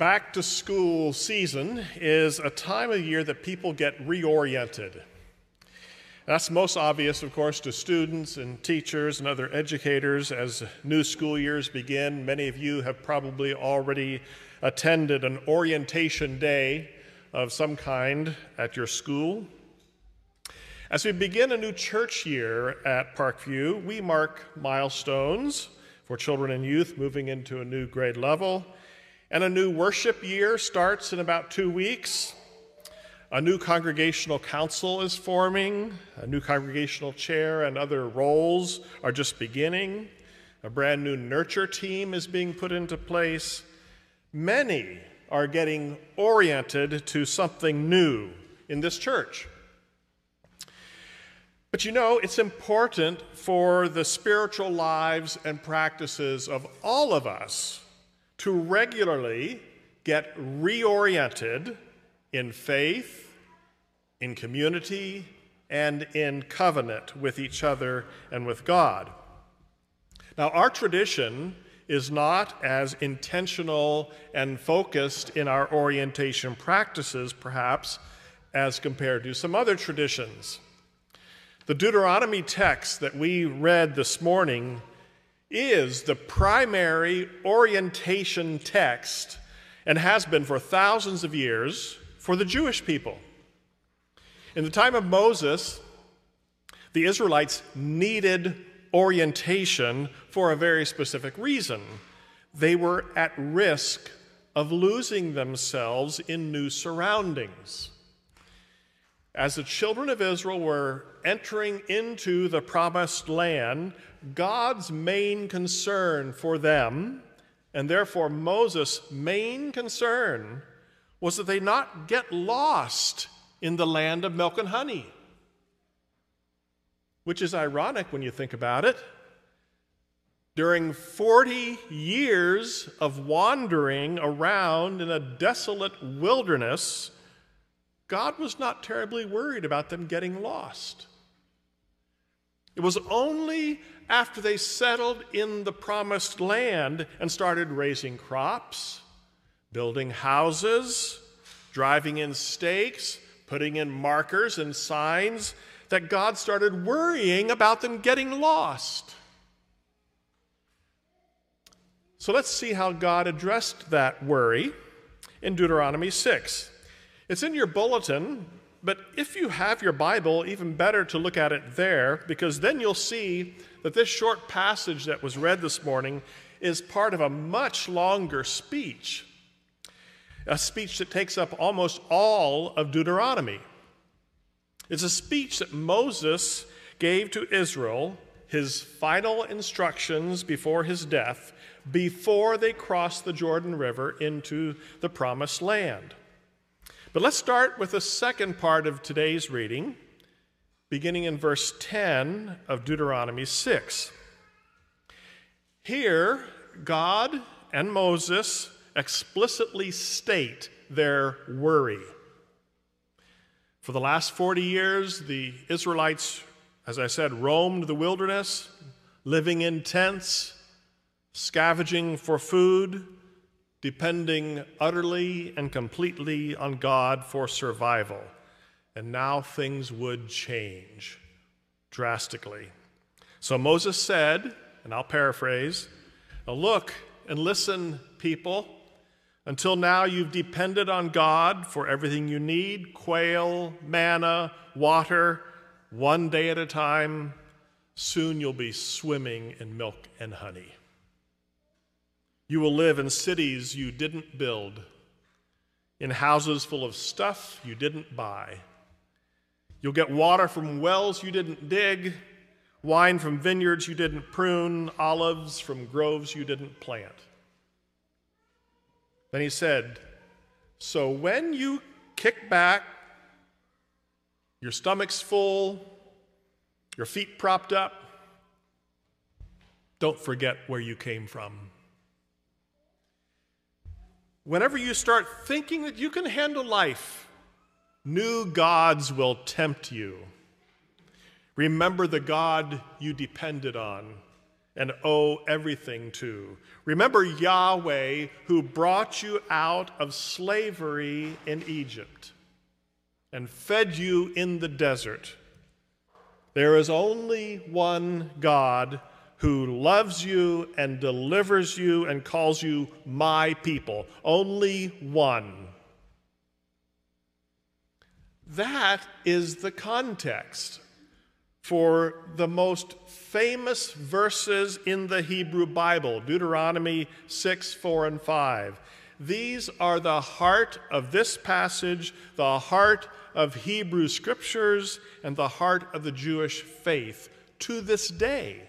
back to school season is a time of year that people get reoriented. That's most obvious, of course, to students and teachers and other educators as new school years begin. Many of you have probably already attended an orientation day of some kind at your school. As we begin a new church year at Park View, we mark milestones for children and youth moving into a new grade level. And a new worship year starts in about two weeks. A new congregational council is forming, a new congregational chair and other roles are just beginning. A brand new nurture team is being put into place. Many are getting oriented to something new in this church. But you know, it's important for the spiritual lives and practices of all of us to regularly get reoriented in faith, in community, and in covenant with each other and with God. Now, our tradition is not as intentional and focused in our orientation practices, perhaps, as compared to some other traditions. The Deuteronomy text that we read this morning is the primary orientation text and has been for thousands of years for the Jewish people. In the time of Moses, the Israelites needed orientation for a very specific reason. They were at risk of losing themselves in new surroundings. As the children of Israel were entering into the promised land, God's main concern for them, and therefore Moses' main concern, was that they not get lost in the land of milk and honey. Which is ironic when you think about it. During 40 years of wandering around in a desolate wilderness, God was not terribly worried about them getting lost. It was only after they settled in the promised land and started raising crops, building houses, driving in stakes, putting in markers and signs, that God started worrying about them getting lost. So let's see how God addressed that worry in Deuteronomy 6. It's in your bulletin, but if you have your Bible, even better to look at it there, because then you'll see that this short passage that was read this morning is part of a much longer speech, a speech that takes up almost all of Deuteronomy. It's a speech that Moses gave to Israel, his final instructions before his death, before they crossed the Jordan River into the promised land. But let's start with the second part of today's reading, beginning in verse 10 of Deuteronomy 6. Here, God and Moses explicitly state their worry. For the last 40 years, the Israelites, as I said, roamed the wilderness, living in tents, scavenging for food, depending utterly and completely on God for survival. And now things would change drastically. So Moses said, and I'll paraphrase, Look and listen, people. Until now, you've depended on God for everything you need quail, manna, water, one day at a time. Soon you'll be swimming in milk and honey. You will live in cities you didn't build, in houses full of stuff you didn't buy. You'll get water from wells you didn't dig, wine from vineyards you didn't prune, olives from groves you didn't plant. Then he said, So when you kick back, your stomach's full, your feet propped up, don't forget where you came from whenever you start thinking that you can handle life, new gods will tempt you. Remember the God you depended on and owe everything to. Remember Yahweh who brought you out of slavery in Egypt and fed you in the desert. There is only one God who loves you and delivers you and calls you my people. Only one. That is the context for the most famous verses in the Hebrew Bible Deuteronomy 6, 4, and 5. These are the heart of this passage, the heart of Hebrew scriptures, and the heart of the Jewish faith to this day.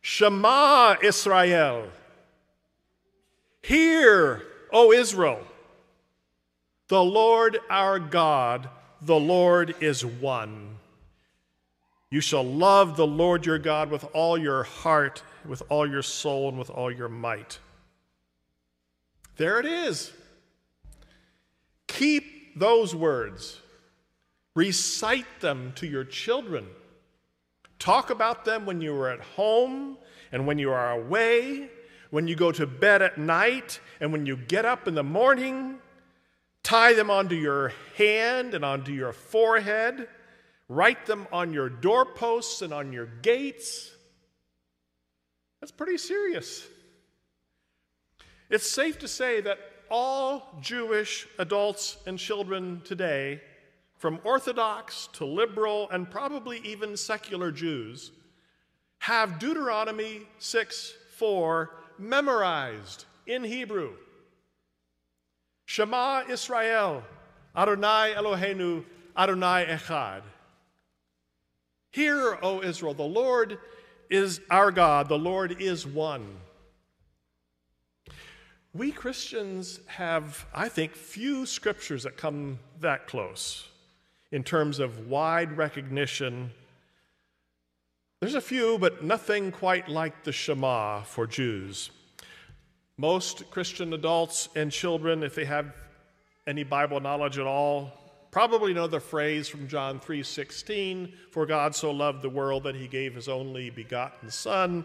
Shema Israel. Hear, O Israel. The Lord our God, the Lord is one. You shall love the Lord your God with all your heart, with all your soul, and with all your might. There it is. Keep those words, recite them to your children. Talk about them when you are at home and when you are away, when you go to bed at night and when you get up in the morning. Tie them onto your hand and onto your forehead. Write them on your doorposts and on your gates. That's pretty serious. It's safe to say that all Jewish adults and children today from Orthodox to liberal and probably even secular Jews, have Deuteronomy 6 4 memorized in Hebrew. Shema Israel, Adonai Eloheinu, Adonai Echad. Hear, O Israel, the Lord is our God, the Lord is one. We Christians have, I think, few scriptures that come that close in terms of wide recognition. There's a few, but nothing quite like the Shema for Jews. Most Christian adults and children, if they have any Bible knowledge at all, probably know the phrase from John 3:16, "For God so loved the world that he gave his only begotten son,"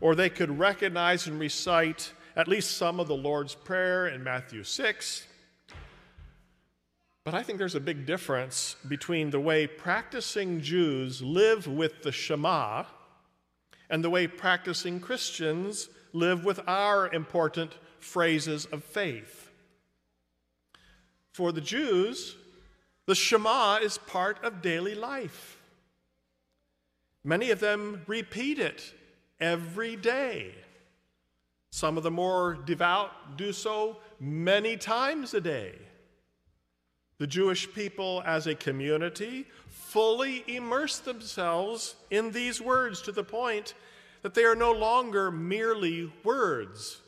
or they could recognize and recite at least some of the Lord's prayer in Matthew 6, but I think there's a big difference between the way practicing Jews live with the Shema and the way practicing Christians live with our important phrases of faith. For the Jews, the Shema is part of daily life. Many of them repeat it every day. Some of the more devout do so many times a day. The Jewish people as a community fully immerse themselves in these words to the point that they are no longer merely words,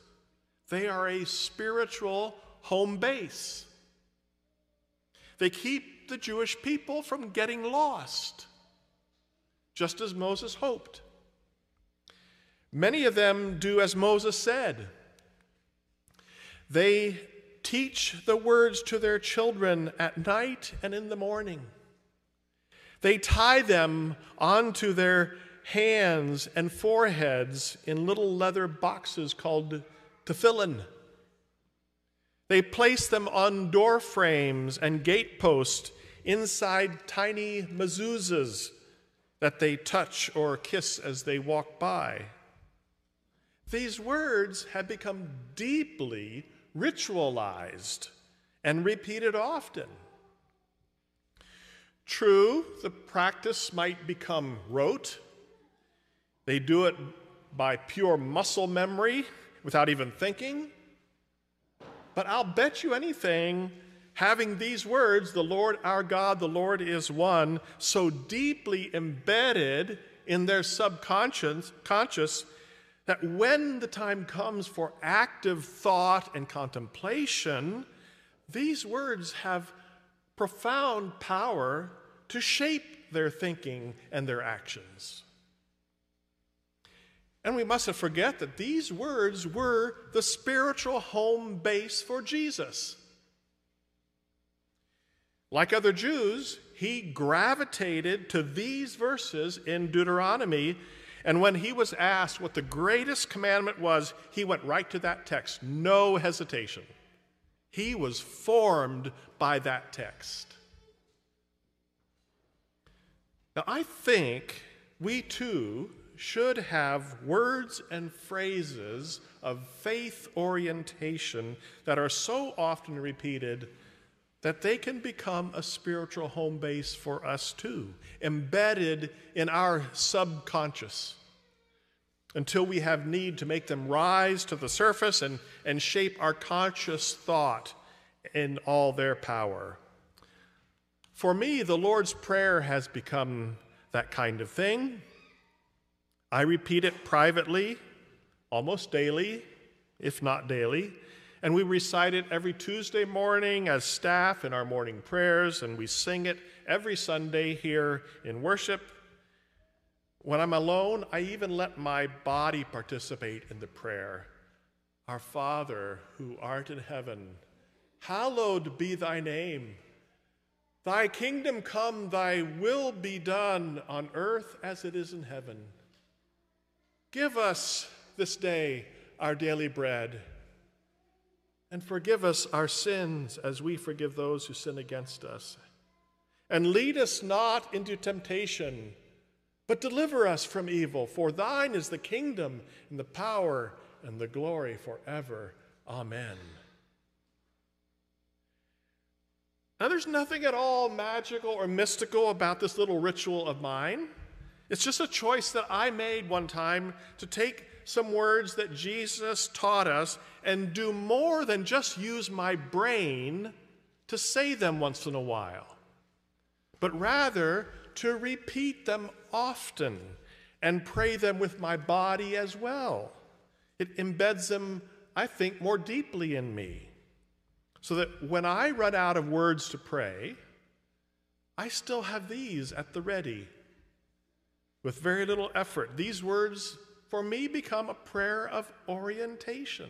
they are a spiritual home base. They keep the Jewish people from getting lost, just as Moses hoped. Many of them do as Moses said. They teach the words to their children at night and in the morning. They tie them onto their hands and foreheads in little leather boxes called tefillin. They place them on door frames and gateposts inside tiny mezuzahs that they touch or kiss as they walk by. These words have become deeply ritualized and repeated often. True, the practice might become rote. They do it by pure muscle memory without even thinking. But I'll bet you anything, having these words, the Lord our God, the Lord is one, so deeply embedded in their subconscious conscious that when the time comes for active thought and contemplation, these words have profound power to shape their thinking and their actions. And we mustn't forget that these words were the spiritual home base for Jesus. Like other Jews, he gravitated to these verses in Deuteronomy And when he was asked what the greatest commandment was, he went right to that text, no hesitation. He was formed by that text. Now, I think we too should have words and phrases of faith orientation that are so often repeated that they can become a spiritual home base for us too, embedded in our subconscious until we have need to make them rise to the surface and, and shape our conscious thought in all their power. For me, the Lord's Prayer has become that kind of thing. I repeat it privately, almost daily, if not daily, and we recite it every Tuesday morning as staff in our morning prayers, and we sing it every Sunday here in worship. When I'm alone, I even let my body participate in the prayer. Our Father, who art in heaven, hallowed be thy name. Thy kingdom come, thy will be done on earth as it is in heaven. Give us this day our daily bread, and forgive us our sins as we forgive those who sin against us. And lead us not into temptation, but deliver us from evil. For thine is the kingdom, and the power, and the glory forever. Amen. Now, there's nothing at all magical or mystical about this little ritual of mine. It's just a choice that I made one time to take some words that Jesus taught us and do more than just use my brain to say them once in a while, but rather to repeat them often and pray them with my body as well. It embeds them, I think, more deeply in me. So that when I run out of words to pray, I still have these at the ready with very little effort. These words, for me, become a prayer of orientation.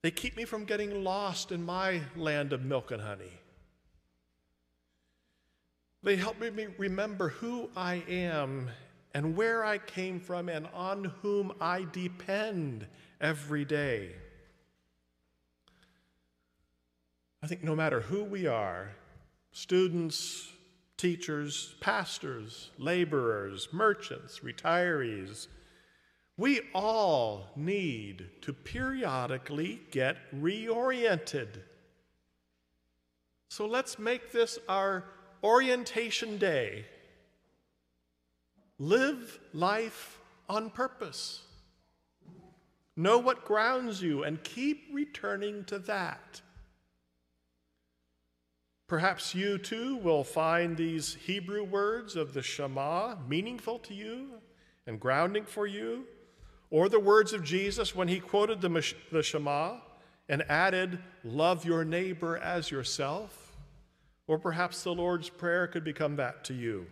They keep me from getting lost in my land of milk and honey. They help me remember who I am and where I came from and on whom I depend every day. I think no matter who we are, students, teachers, pastors, laborers, merchants, retirees, we all need to periodically get reoriented. So let's make this our orientation day. Live life on purpose. Know what grounds you and keep returning to that. Perhaps you too will find these Hebrew words of the Shema meaningful to you and grounding for you, or the words of Jesus when he quoted the, the Shema and added, Love your neighbor as yourself. Or perhaps the Lord's Prayer could become that to you.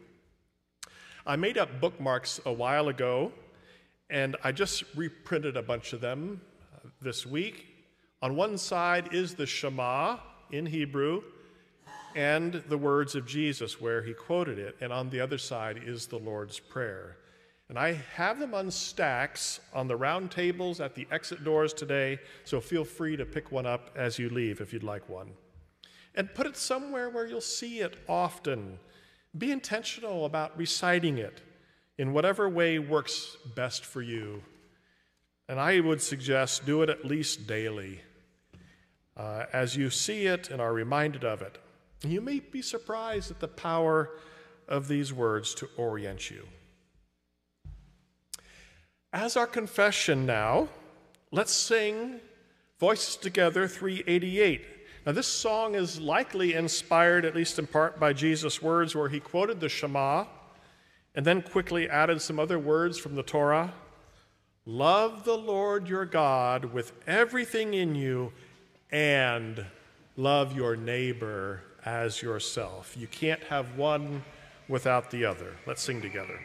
I made up bookmarks a while ago, and I just reprinted a bunch of them uh, this week. On one side is the Shema in Hebrew and the words of Jesus where he quoted it, and on the other side is the Lord's Prayer. And I have them on stacks on the round tables at the exit doors today, so feel free to pick one up as you leave if you'd like one. And put it somewhere where you'll see it often. Be intentional about reciting it in whatever way works best for you. And I would suggest do it at least daily uh, as you see it and are reminded of it. You may be surprised at the power of these words to orient you. As our confession now, let's sing Voices Together 388. Now, this song is likely inspired, at least in part, by Jesus' words where he quoted the Shema and then quickly added some other words from the Torah. Love the Lord your God with everything in you and love your neighbor as yourself. You can't have one without the other. Let's sing together.